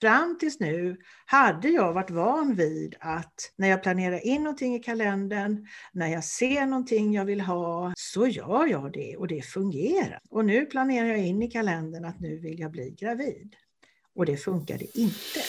fram tills nu hade jag varit van vid att när jag planerar in någonting i kalendern, när jag ser någonting jag vill ha, så gör jag det och det fungerar. Och nu planerar jag in i kalendern att nu vill jag bli gravid. Och det funkade inte.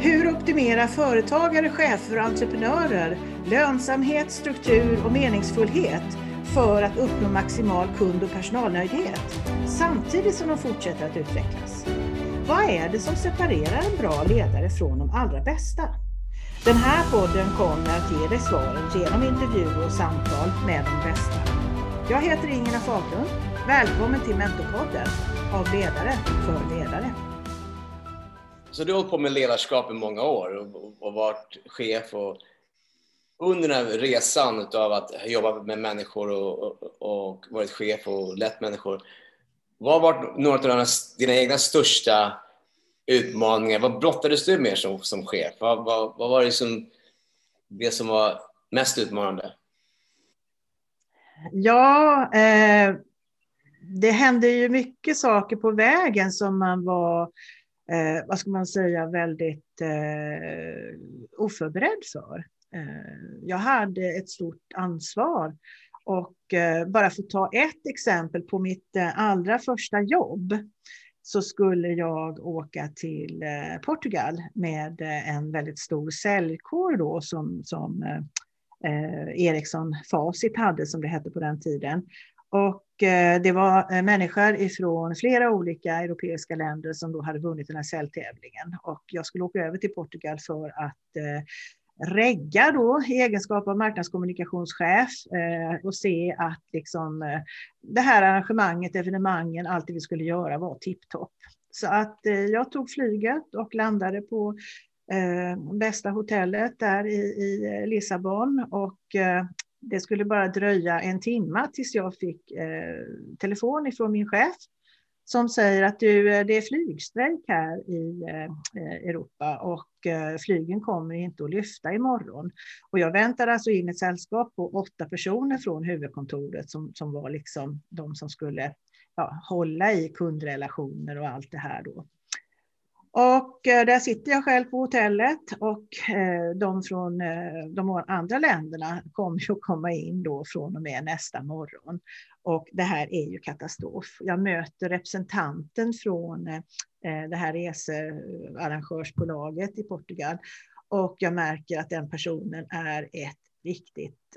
Hur optimerar företagare, chefer och entreprenörer lönsamhet, struktur och meningsfullhet för att uppnå maximal kund och personalnöjdhet samtidigt som de fortsätter att utvecklas? Vad är det som separerar en bra ledare från de allra bästa? Den här podden kommer att ge dig svaren genom intervjuer och samtal med de bästa. Jag heter Ingela Faglund. Välkommen till Mentorpodden av ledare för ledare. Så du har hållit på med ledarskap i många år och, och varit chef och under den här resan av att jobba med människor och, och, och varit chef och lett människor. Vad har varit några av dina egna största utmaningar? Vad brottades du med som, som chef? Vad, vad, vad var det som, det som var mest utmanande? Ja, eh, det hände ju mycket saker på vägen som man var, eh, vad ska man säga, väldigt eh, oförberedd för. Eh, jag hade ett stort ansvar. Och eh, bara för att ta ett exempel på mitt eh, allra första jobb så skulle jag åka till Portugal med en väldigt stor säljkår då som, som Ericsson Facit hade, som det hette på den tiden. Och det var människor ifrån flera olika europeiska länder som då hade vunnit den här säljtävlingen. Och jag skulle åka över till Portugal för att eh, regga då i egenskap av marknadskommunikationschef eh, och se att liksom, eh, det här arrangemanget, evenemangen, allt det vi skulle göra var tipptopp. Så att eh, jag tog flyget och landade på eh, bästa hotellet där i, i Lissabon och eh, det skulle bara dröja en timme tills jag fick eh, telefon ifrån min chef som säger att du, eh, det är flygstrejk här i eh, eh, Europa och flygen kommer inte att lyfta imorgon. Och jag väntade alltså in ett sällskap på åtta personer från huvudkontoret som, som var liksom de som skulle ja, hålla i kundrelationer och allt det här då. Och eh, där sitter jag själv på hotellet och eh, de från eh, de andra länderna kommer att komma in då från och med nästa morgon. Och det här är ju katastrof. Jag möter representanten från det här researrangörsbolaget i Portugal och jag märker att den personen är ett riktigt,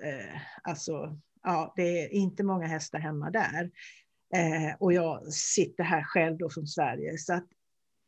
alltså, ja, det är inte många hästar hemma där. Eh, och jag sitter här själv då från Sverige. Så att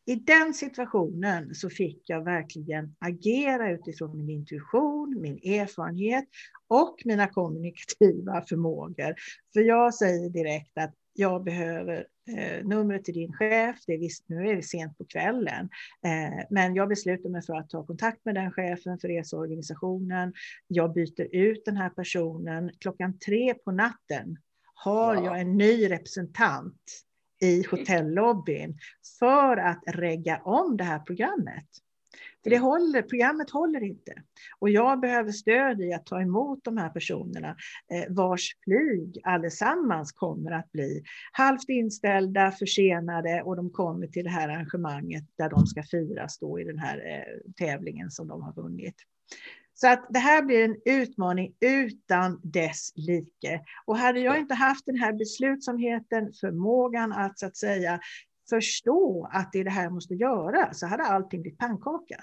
i den situationen så fick jag verkligen agera utifrån min intuition, min erfarenhet och mina kommunikativa förmågor. För jag säger direkt att jag behöver eh, numret till din chef. Det är visst, nu är det sent på kvällen, eh, men jag beslutar mig för att ta kontakt med den chefen för reseorganisationen. Jag byter ut den här personen. Klockan tre på natten har jag en ny representant i hotellobbyn för att regga om det här programmet. För det håller, programmet håller inte. Och jag behöver stöd i att ta emot de här personerna eh, vars flyg allesammans kommer att bli halvt inställda, försenade och de kommer till det här arrangemanget där de ska firas då i den här eh, tävlingen som de har vunnit. Så att det här blir en utmaning utan dess like. Och hade jag inte haft den här beslutsamheten, förmågan att så att säga förstå att det är det här jag måste göra, så hade allting blivit pannkaka.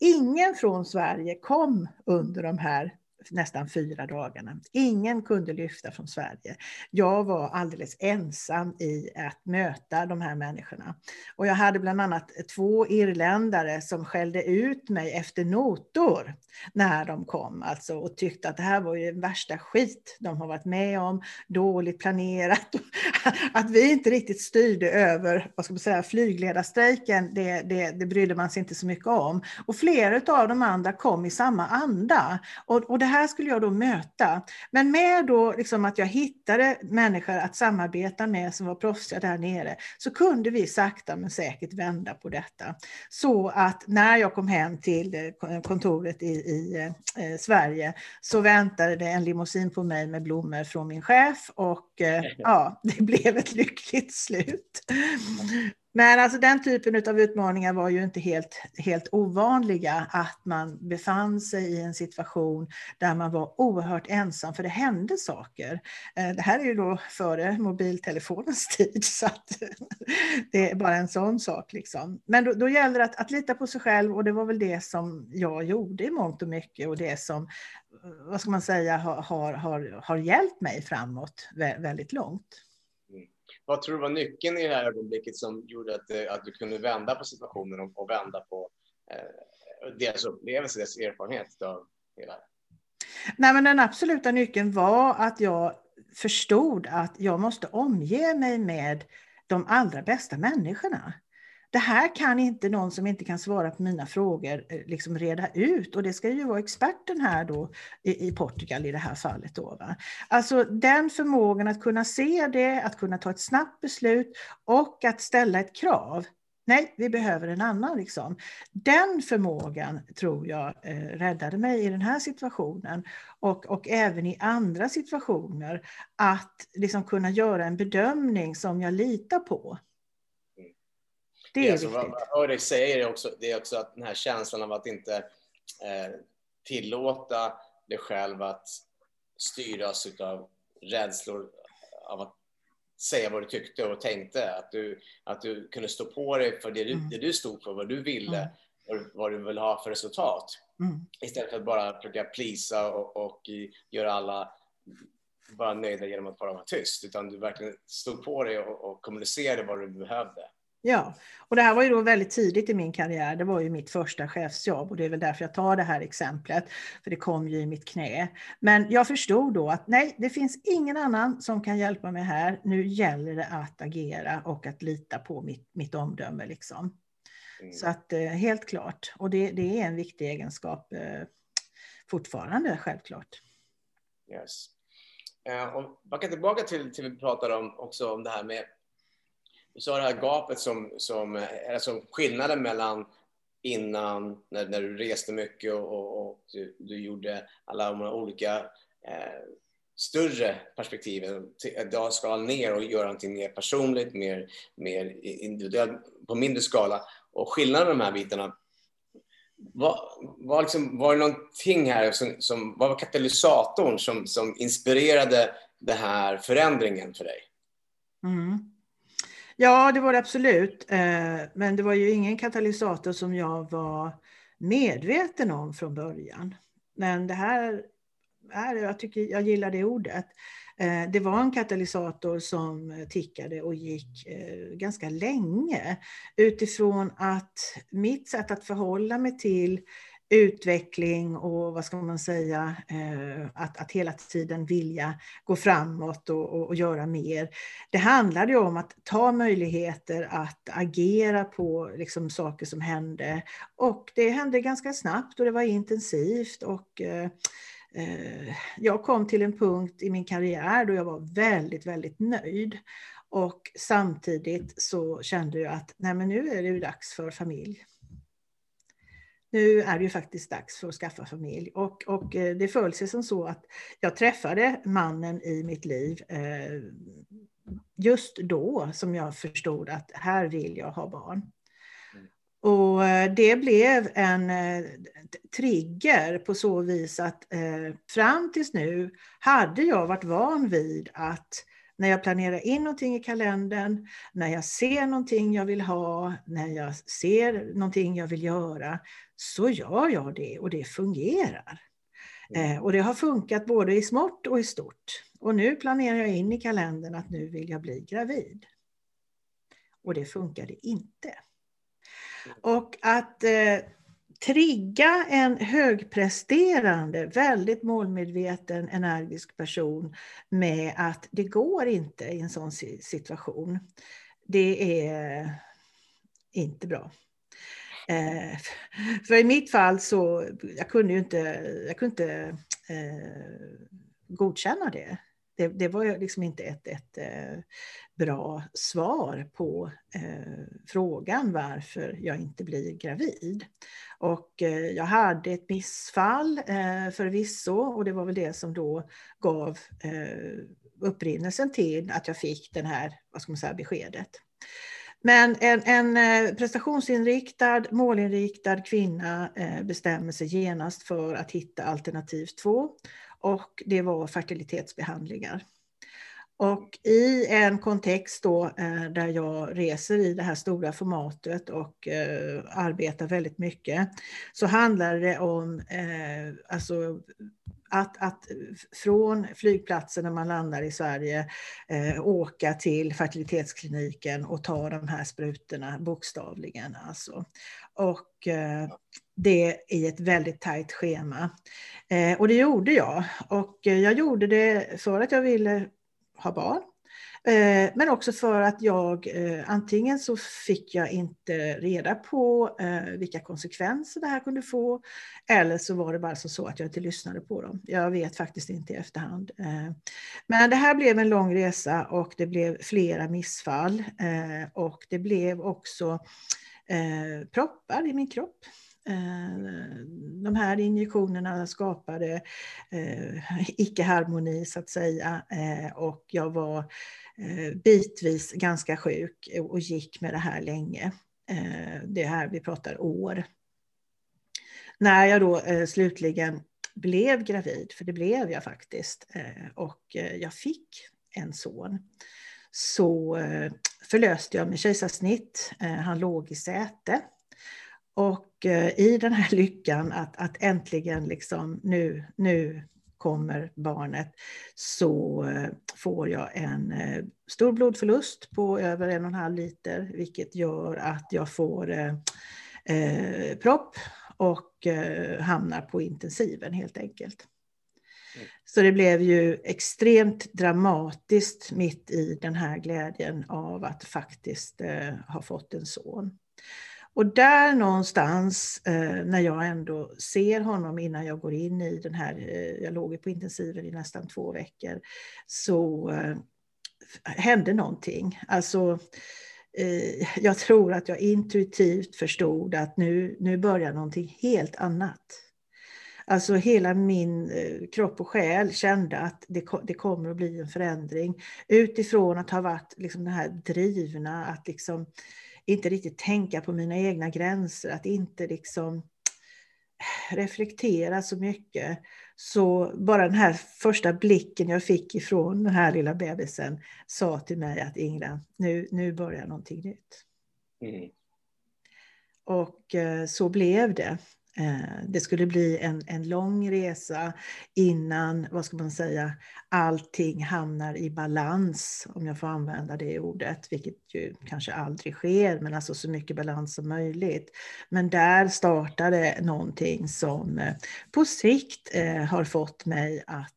Ingen från Sverige kom under de här nästan fyra dagarna. Ingen kunde lyfta från Sverige. Jag var alldeles ensam i att möta de här människorna. Och jag hade bland annat två irländare som skällde ut mig efter notor när de kom alltså, och tyckte att det här var ju värsta skit de har varit med om, dåligt planerat. Att vi inte riktigt styrde över vad ska man säga, flygledarstrejken, det, det, det brydde man sig inte så mycket om. Och flera av de andra kom i samma anda. Och, och det här skulle jag då möta. Men med då liksom att jag hittade människor att samarbeta med som var proffsiga där nere, så kunde vi sakta men säkert vända på detta. Så att när jag kom hem till eh, kontoret i, i eh, Sverige så väntade det en limousin på mig med blommor från min chef och eh, ja, det blev ett lyckligt slut. Men alltså den typen av utmaningar var ju inte helt, helt ovanliga, att man befann sig i en situation där man var oerhört ensam, för det hände saker. Eh, det här är ju då före mobiltelefonens tid, så det är bara en sån sak. Liksom. Men då, då gäller det att, att lita på sig själv och det var väl det som jag gjorde i mångt och mycket och det som, eh, vad ska man säga, har, har, har hjälpt mig framåt väldigt långt. Vad tror du var nyckeln i det här ögonblicket som gjorde att, eh, att du kunde vända på situationen och, och vända på eh, deras upplevelse, deras erfarenhet av hela Nej, men Den absoluta nyckeln var att jag förstod att jag måste omge mig med de allra bästa människorna det här kan inte någon som inte kan svara på mina frågor eh, liksom reda ut. Och det ska ju vara experten här då i, i Portugal i det här fallet. Då, va? Alltså den förmågan att kunna se det, att kunna ta ett snabbt beslut och att ställa ett krav. Nej, vi behöver en annan. Liksom. Den förmågan tror jag eh, räddade mig i den här situationen och, och även i andra situationer. Att liksom kunna göra en bedömning som jag litar på. Det är alltså, viktigt. Vad jag hör dig säga är också, det är också att den här känslan av att inte eh, tillåta dig själv att styras av rädslor av att säga vad du tyckte och tänkte. Att du, att du kunde stå på dig för det du, mm. det du stod för, vad du ville mm. och vad du vill ha för resultat. Mm. Istället för att bara försöka plisa och, och göra alla bara nöjda genom att bara vara tyst. Utan du verkligen stod på dig och, och kommunicerade vad du behövde. Ja, och det här var ju då väldigt tidigt i min karriär. Det var ju mitt första chefsjobb och det är väl därför jag tar det här exemplet, för det kom ju i mitt knä. Men jag förstod då att nej, det finns ingen annan som kan hjälpa mig här. Nu gäller det att agera och att lita på mitt, mitt omdöme liksom. Mm. Så att eh, helt klart, och det, det är en viktig egenskap eh, fortfarande självklart. Yes. Uh, och backa tillbaka till, till vi pratade om också om det här med du sa det här gapet som, som alltså skillnaden mellan innan när, när du reste mycket och, och, och du, du, gjorde alla de olika eh, större perspektiven. Idag eh, skala ner och göra någonting mer personligt, mer, mer individuellt, på mindre skala. Och skillnaden i de här bitarna, var, var, liksom, var det någonting här som, som vad var katalysatorn som, som inspirerade den här förändringen för dig? Mm. Ja, det var det absolut. Eh, men det var ju ingen katalysator som jag var medveten om från början. Men det här är, jag, tycker, jag gillar det ordet. Eh, det var en katalysator som tickade och gick eh, ganska länge utifrån att mitt sätt att förhålla mig till utveckling och vad ska man säga, eh, att, att hela tiden vilja gå framåt och, och, och göra mer. Det handlade ju om att ta möjligheter att agera på liksom, saker som hände. Och det hände ganska snabbt och det var intensivt. och eh, eh, jag kom till en punkt i min karriär då jag var väldigt, väldigt nöjd. Och samtidigt så kände jag att nej men nu är det dags för familj nu är det ju faktiskt dags för att skaffa familj. Och, och eh, det föll sig som så att jag träffade mannen i mitt liv eh, just då som jag förstod att här vill jag ha barn. Och eh, det blev en eh, trigger på så vis att fram tills nu hade jag varit van vid att när jag planerar in någonting i kalendern, när jag ser någonting jag vill ha, när jag ser någonting jag vill göra, så gör jag det och det fungerar. Mm. Eh, och det har funkat både i smått och i stort. Och nu planerar jag in i kalendern att nu vill jag bli gravid. Och det funkade inte. Och att eh, trigga en högpresterande, väldigt målmedveten, energisk person med att det går inte i en sån situation. Det är inte bra. Eh, för i mitt fall så, jag kunde ju inte, jag kunde inte eh, godkänna det. Det, det var ju liksom inte ett, ett eh, bra svar på eh, frågan varför jag inte blir gravid. Och eh, jag hade ett missfall eh, förvisso och det var väl det som då gav eh, upprinnelsen till att jag fick den här, vad ska man säga, beskedet. Men en, en eh, prestationsinriktad, målinriktad kvinna eh, bestämmer sig genast för att hitta alternativ två och det var fertilitetsbehandlingar. Och i en kontext då, eh, där jag reser i det här stora formatet och eh, arbetar väldigt mycket så handlar det om eh, alltså, att, att från flygplatsen när man landar i Sverige eh, åka till fertilitetskliniken och ta de här sprutorna bokstavligen. Alltså. Och eh, det i ett väldigt tajt schema. Eh, och det gjorde jag. Och eh, jag gjorde det för att jag ville ha barn. Eh, men också för att jag eh, antingen så fick jag inte reda på eh, vilka konsekvenser det här kunde få eller så var det bara så att jag inte lyssnade på dem. Jag vet faktiskt inte i efterhand. Men det här blev en lång resa och det blev flera missfall och det blev också Eh, proppar i min kropp. Eh, de här injektionerna skapade eh, icke-harmoni så att säga och jag var Eh, bitvis ganska sjuk och gick med det här länge. Eh, det här vi pratar år. När jag då eh, slutligen blev gravid, för det blev jag faktiskt, och jag fick en son, så eh, förlöste jag med kejsarsnitt. Eh, han låg i säte. Och eh, i den här lyckan att, att äntligen liksom nu, nu kommer barnet så får jag en stor blodförlust på över en och en halv liter vilket gör att jag får eh propp och eh, hamnar på intensiven helt enkelt. Så det blev ju extremt dramatiskt mitt i den här glädjen av att faktiskt eh, ha fått en son. Och där någonstans, eh, när jag ändå ser honom innan jag går in i den här, eh, jag låg på intensiven i nästan två veckor, så eh, hände någonting. Alltså, eh, jag tror att jag intuitivt förstod att nu, nu börjar någonting helt annat. Alltså hela min eh, kropp och själ kände att det, det kommer att bli en förändring. Utifrån att ha varit liksom den här drivna, att liksom inte riktigt tänka på mina egna gränser, att inte liksom reflektera så mycket. Så bara den här första blicken jag fick ifrån den här lilla bebisen sa till mig att Ingrid, nu, nu börjar någonting nytt. Mm. Och eh, så blev det. Eh, det skulle bli en, en lång resa innan, vad ska man säga, allting hamnar i balans, om jag får använda det ordet, vilket ju kanske aldrig sker, men alltså så mycket balans som möjligt. Men där startade någonting som eh, på sikt eh, har fått mig att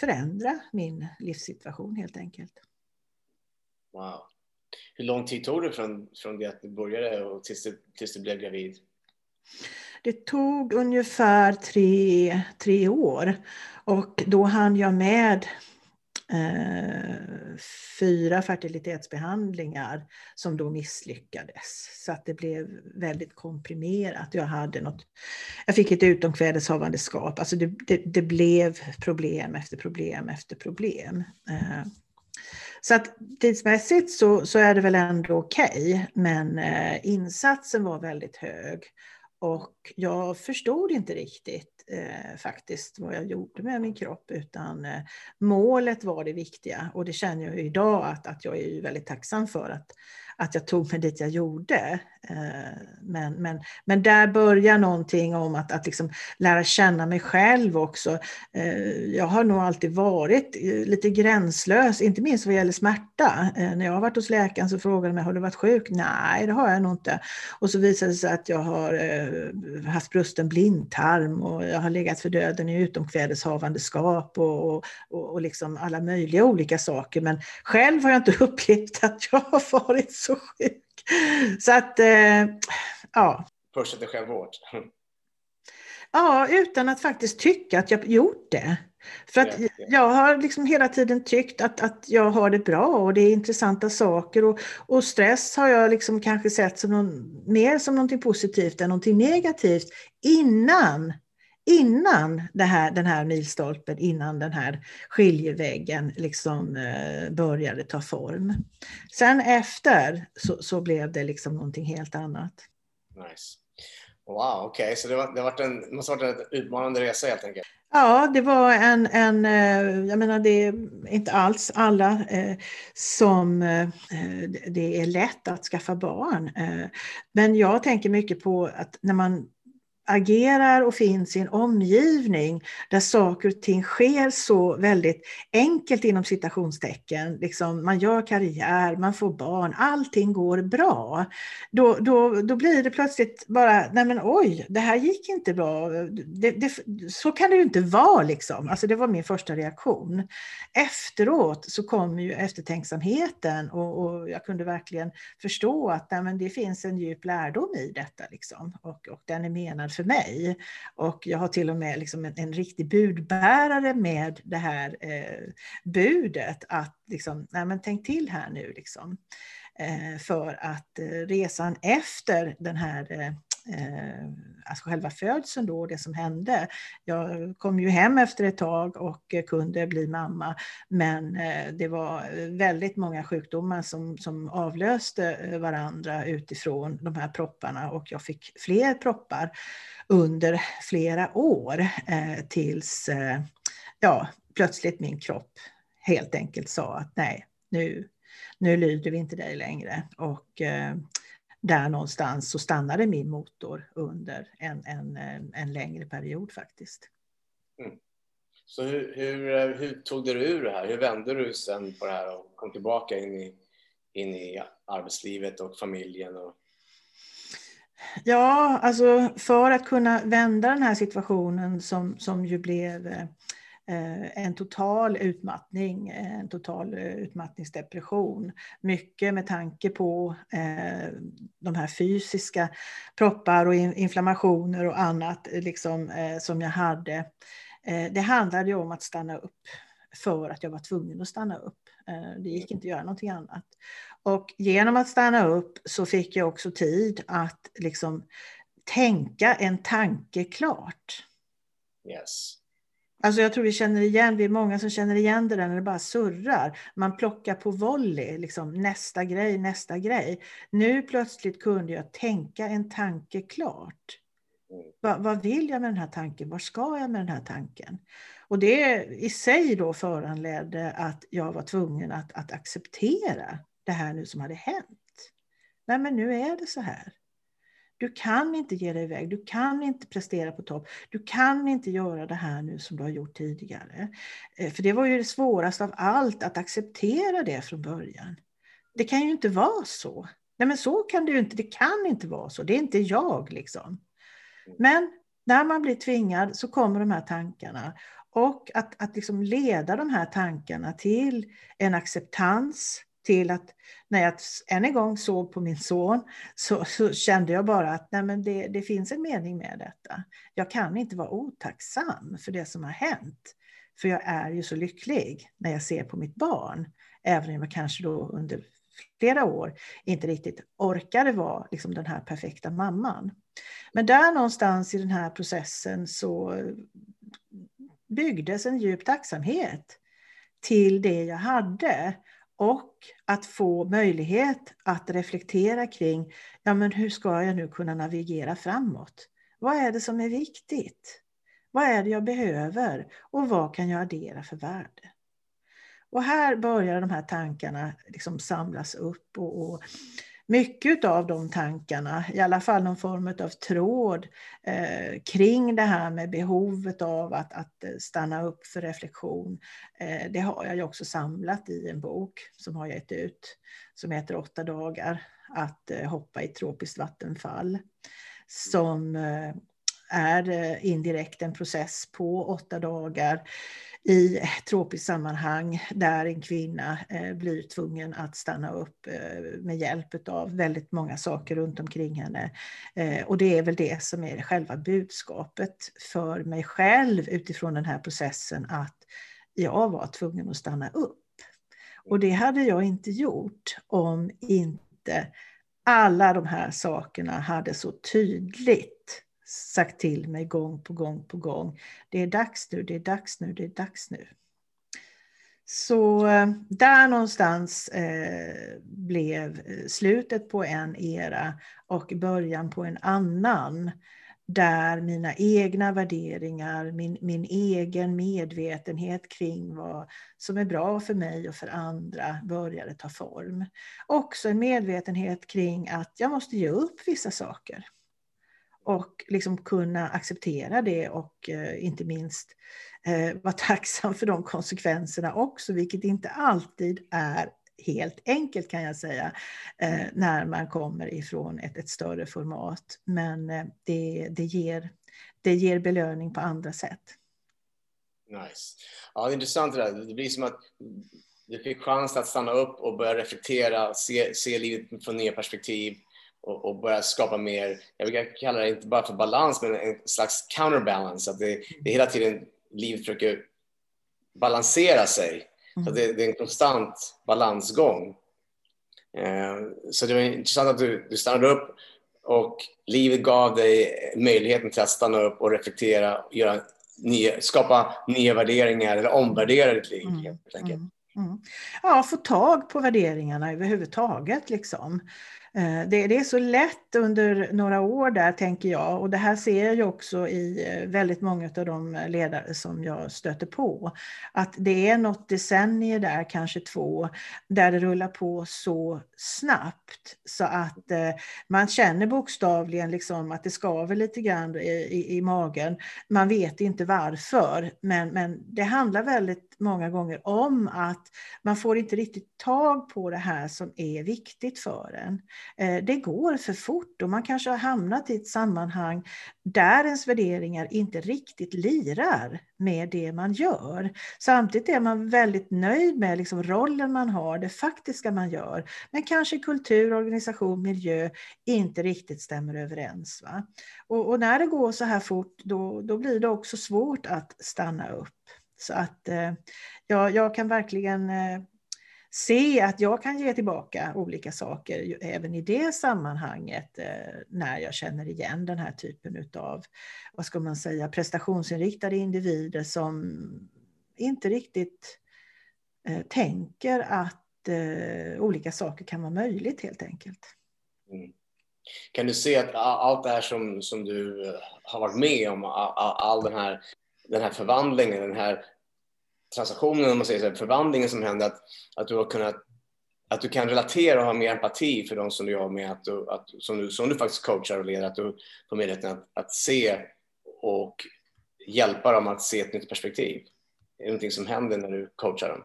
förändra min livssituation helt enkelt. Wow. Hur lång tid tog det från, från det att du började och tills du, tills du blev gravid? Det tog ungefär tre, tre år och då hann jag med eh, fyra fertilitetsbehandlingar som då misslyckades. Så att det blev väldigt komprimerat. Jag, hade något, jag fick ett utomkvädeshavandeskap. Alltså det, det, det, blev problem efter problem efter problem. Eh, så att tidsmässigt så, så är det väl ändå okej, okay, men eh, insatsen var väldigt hög. Och jag förstod inte riktigt eh, faktiskt vad jag gjorde med min kropp utan eh, målet var det viktiga. Och det känner jag idag att, att jag är väldigt tacksam för att, att jag tog mig dit jag gjorde. Eh, men, men, men där börjar någonting om att, att liksom lära känna mig själv också. Eh, jag har nog alltid varit eh, lite gränslös, inte minst vad gäller smärta. När jag har varit hos läkaren så frågade de mig, har du varit sjuk? Nej, det har jag nog inte. Och så visade det sig att jag har haft brusten blindtarm och jag har legat för döden i utomkvädeshavandeskap och, och, och liksom alla möjliga olika saker. Men själv har jag inte upplevt att jag har varit så sjuk. Så att, eh, ja. Pusha dig själv hårt. Ja, utan att faktiskt tycka att jag gjort det. För att Ja, ja. jag har liksom hela tiden tyckt att, att jag har det bra och det är intressanta saker. Och, och stress har jag liksom kanske sett som någon, mer som någonting positivt än någonting negativt innan, innan det här, den här milstolpen, innan den här skiljeväggen liksom, eh, började ta form. Sen efter så, så blev det liksom någonting helt annat. Nice. Wow, okej. Så det, var, det, varit en, det måste ha varit en utmanande resa helt enkelt. Ja, det var en, en eh, jag menar det är inte alls alla eh, som eh, det är lätt att skaffa barn. Eh, men jag tänker mycket på att när man agerar och finns i en omgivning där saker och ting sker så väldigt enkelt inom citationstecken. Liksom, man gör karriär, man får barn, allting går bra. Då, då, då blir det plötsligt bara, nej men oj, det här gick inte bra. Det, det, så kan det ju inte vara liksom. Alltså det var min första reaktion. Efteråt så kom ju eftertänksamheten och, och jag kunde verkligen förstå att nej men det finns en djup lärdom i detta liksom. och, och den är menad för mig. Och jag har till och med liksom en, en riktig budbärare med det här eh, budet att liksom, nej men tänk till här nu liksom. Eh, för att eh, resan efter den här eh, eh, alltså själva födseln då, det som hände. Jag kom ju hem efter ett tag och kunde bli mamma, men eh, det var väldigt många sjukdomar som, som avlöste eh, varandra utifrån de här propparna och jag fick fler proppar under flera år eh, tills eh, ja, plötsligt min kropp helt enkelt sa att nej, nu, nu lyder vi inte dig längre. Och eh, där någonstans så stannade min motor under en, en, en längre period faktiskt. Mm. Så hur, hur, hur, tog du ur det här? Hur vände du sen på det här och kom tillbaka in i, in i arbetslivet och familjen? Och... Ja, alltså för att kunna vända den här situationen som, som ju blev eh, Eh, en total utmattning, eh, en total eh, utmattningsdepression. Mycket med tanke på de här fysiska proppar och inflammationer och annat liksom, som jag hade. Det handlade ju om att stanna upp för att jag var tvungen att stanna upp. Det gick inte att göra någonting annat. Och genom att stanna upp så fick jag också tid att liksom tänka en tanke klart. Yes. Alltså jag tror vi känner igen, vi är många som känner igen det där när det bara surrar. Man plockar på volley, liksom nästa grej, nästa grej. Nu plötsligt kunde jag tänka en tanke klart. Va, Vad, vad vill jag med den här tanken? Var ska jag med den här tanken? Och det i sig då föranledde att jag var tvungen att, att acceptera det här nu som hade hänt. Nej, men nu är det så här. Du kan inte ge dig iväg, du kan inte prestera på topp, du kan inte göra det här nu som du har gjort tidigare. Eh, för det var ju det svåraste av allt, att acceptera det från början. Det kan ju inte vara så. Nej men så kan det ju inte, det kan inte vara så, det är inte jag liksom. Men när man blir tvingad så kommer de här tankarna. Och att, att liksom leda de här tankarna till en acceptans, till att när jag än en gång såg på min son så, så kände jag bara att nej men det, det, finns en mening med detta. Jag kan inte vara otacksam för det som har hänt. För jag är ju så lycklig när jag ser på mitt barn. Även om jag kanske då under flera år inte riktigt orkade vara liksom den här perfekta mamman. Men där någonstans i den här processen så byggdes en djup tacksamhet till det jag hade och att få möjlighet att reflektera kring ja, men hur ska jag nu kunna navigera framåt? Vad är det som är viktigt? Vad är det jag behöver? Och vad kan jag addera för värde? Och här börjar de här tankarna liksom samlas upp och, och mycket av de tankarna, i alla fall någon form av tråd eh, kring det här med behovet av att, att eh, stanna upp för reflektion. Eh, det har jag ju också samlat i en bok som har gett ut som heter Åtta dagar att eh, hoppa i tropiskt vattenfall. Som eh, är eh, indirekt en process på åtta dagar i tropiskt sammanhang där en kvinna eh, blir tvungen att stanna upp eh, med hjälp av väldigt många saker runt omkring henne. Och det är väl det som är själva budskapet för mig själv utifrån den här processen att jag var tvungen att stanna upp. Och det hade jag inte gjort om inte alla de här sakerna hade så tydligt sagt till mig gång på gång på gång. Det är dags nu, det är dags nu, det är dags nu. Så eh, där någonstans eh, blev eh, slutet på en era och början på en annan. Där mina egna värderingar, min, min egen medvetenhet kring vad som är bra för mig och för andra började ta form. Också en medvetenhet kring att jag måste ge upp vissa saker och liksom kunna acceptera det och eh, inte minst eh, vara tacksam för de konsekvenserna också, vilket inte alltid är helt enkelt kan jag säga, eh, när man kommer ifrån ett, ett större format. Men eh, det, det, ger, det ger belöning på andra sätt. Nice. Ja, det är intressant det där. Det blir som att du fick chans att stanna upp och börja reflektera, se, se livet från nya perspektiv och, och börja skapa mer, jag brukar kalla det inte bara för balans, men en slags counterbalance. Att det, det hela tiden livet försöker balansera sig. Så det, det, är en konstant balansgång. Eh, så det var intressant att du, du stannade upp och livet gav dig möjligheten till att stanna upp och reflektera, göra nya, skapa nya värderingar eller omvärdera ditt liv. Mm. Helt enkelt. Mm. Mm. Ja, få tag på värderingarna överhuvudtaget. Liksom. Eh, det, det, är så lätt under några år där, tänker jag. Och det här ser jag ju också i eh, väldigt många av de ledare som jag stöter på. Att det är något decennier där, kanske två, där det rullar på så snabbt så att eh, man känner bokstavligen liksom att det skaver lite grann i, i, i magen. Man vet inte varför, men, men det handlar väldigt många gånger om att man får inte riktigt tag på det här som är viktigt för en. Eh, det går för fort och man kanske har hamnat i ett sammanhang där ens värderingar inte riktigt lirar med det man gör. Samtidigt är man väldigt nöjd med liksom rollen man har, det faktiska man gör. Men kanske kultur, organisation, miljö inte riktigt stämmer överens. Va? Och, och när det går så här fort då, då blir det också svårt att stanna upp. Så att eh, ja, jag kan verkligen eh, se att jag kan ge tillbaka olika saker även i det sammanhanget eh, när jag känner igen den här typen av, vad ska man säga, prestationsinriktade individer som inte riktigt tänker att olika saker kan vara möjligt helt enkelt. Mm. Kan du se att allt det här som, som du har varit med om, all, all den, här, den här förvandlingen, den här transaktionen, om man säger så, förvandlingen som händer, att, att du har kunnat att du kan relatera och ha mer empati för de som du jobbar med, att du, att, som, du, som du faktiskt coachar och leder, att du får möjligheten att, att se och hjälpa dem att se ett nytt perspektiv. Är det någonting som händer när du coachar dem?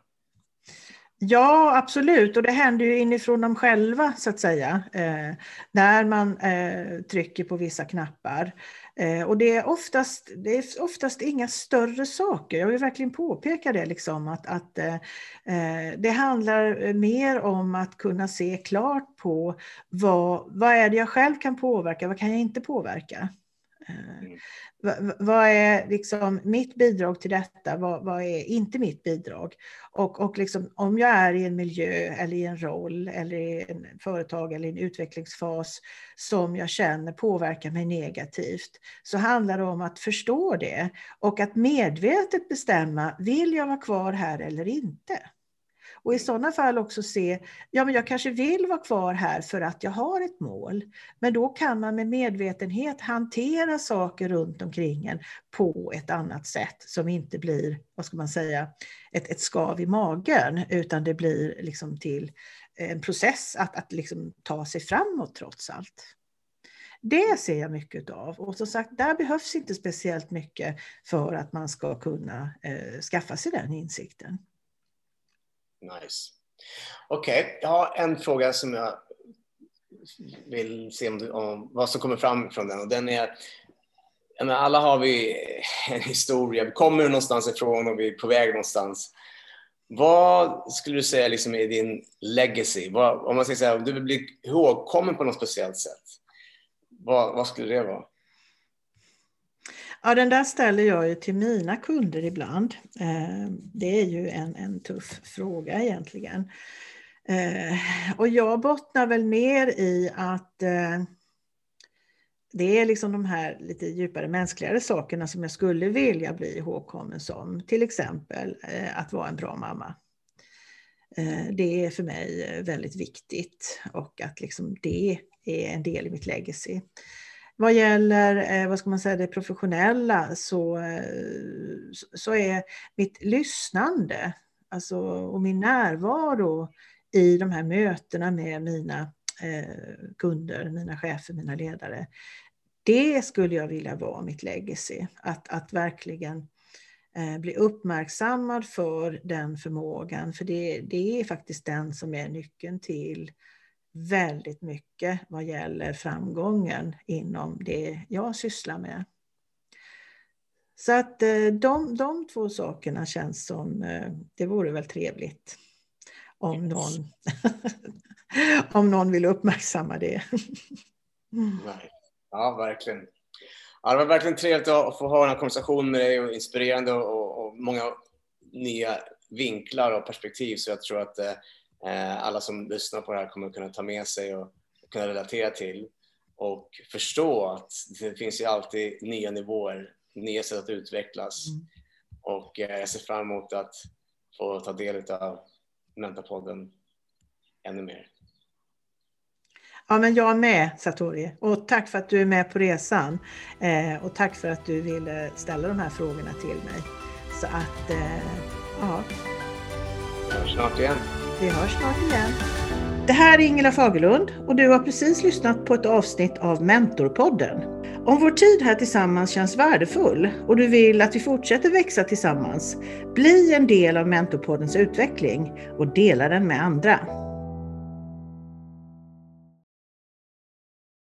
Ja, absolut. Och det händer ju inifrån dem själva, så att säga, eh, när man eh, trycker på vissa knappar. Eh, och det är, oftast, det är oftast inga större saker. Jag vill verkligen påpeka det, liksom, att, att eh, eh det handlar eh, mer om att kunna se klart på vad, vad är det jag själv kan påverka, vad kan jag inte påverka. Eh, mm vad är liksom mitt bidrag till detta? Vad, vad är inte mitt bidrag? Och, och liksom, om jag är i en miljö eller i en roll eller i en företag eller i en utvecklingsfas som jag känner påverkar mig negativt så handlar det om att förstå det och att medvetet bestämma, vill jag vara kvar här eller inte? Och i sådana fall också se, ja men jag kanske vill vara kvar här för att jag har ett mål. Men då kan man med medvetenhet hantera saker runt omkring en på ett annat sätt som inte blir, vad ska man säga, ett, ett skav i magen utan det blir liksom till en process att, att liksom ta sig framåt trots allt. Det ser jag mycket av. Och som sagt, där behövs inte speciellt mycket för att man ska kunna eh, skaffa sig den insikten. Nice. Okej, okay. jag har en fråga som jag vill se om, om, vad som kommer fram från den. Och den är, menar, alla har vi en historia, vi kommer någonstans ifrån och vi är på väg någonstans. Vad skulle du säga liksom är din legacy? Vad, om man säger så här, om du vill bli ihågkommen på något speciellt sätt, vad, vad skulle det vara? Ja, den där ställer jag ju till mina kunder ibland. Eh, det är ju en, en tuff fråga egentligen. Eh, och jag bottnar väl mer i att eh, det är liksom de här lite djupare mänskligare sakerna som jag skulle vilja bli ihågkommen som. Till exempel att vara en bra mamma. Det är för mig väldigt viktigt och att liksom det är en del i mitt legacy. Vad gäller eh, vad ska man säga, det professionella så, eh, så är mitt lyssnande alltså, och min närvaro i de här mötena med mina eh, kunder, mina chefer, mina ledare. Det skulle jag vilja vara mitt legacy. Att, att verkligen eh, bli uppmärksammad för den förmågan. För det, det är faktiskt den som är nyckeln till väldigt mycket vad gäller framgången inom det jag sysslar med. Så att eh, de, de två sakerna känns som, eh, det vore väl trevligt om någon, om någon vill uppmärksamma det. Ja, verkligen. Ja, det var verkligen trevligt att få ha den här konversationen med dig och inspirerande och, och många nya vinklar och perspektiv. Så jag tror att eh, alla som lyssnar på det här kommer kunna ta med sig och, kunna relatera till och förstå att det finns ju alltid nya nivåer, nya sätt att utvecklas. Mm. Och eh, jag ser fram emot att få ta del av Mentapodden ännu mer. Ja, men jag med Satori. Och tack för att du är med på resan. Eh, och tack för att du ville ställa de här frågorna till mig. Så att, eh, ja. Vi hörs snart igen. Vi hörs snart igen. Det här är Ingela Fagerlund och du har precis lyssnat på ett avsnitt av Mentorpodden. Om vår tid här tillsammans känns värdefull och du vill att vi fortsätter växa tillsammans, bli en del av Mentorpoddens utveckling och dela den med andra.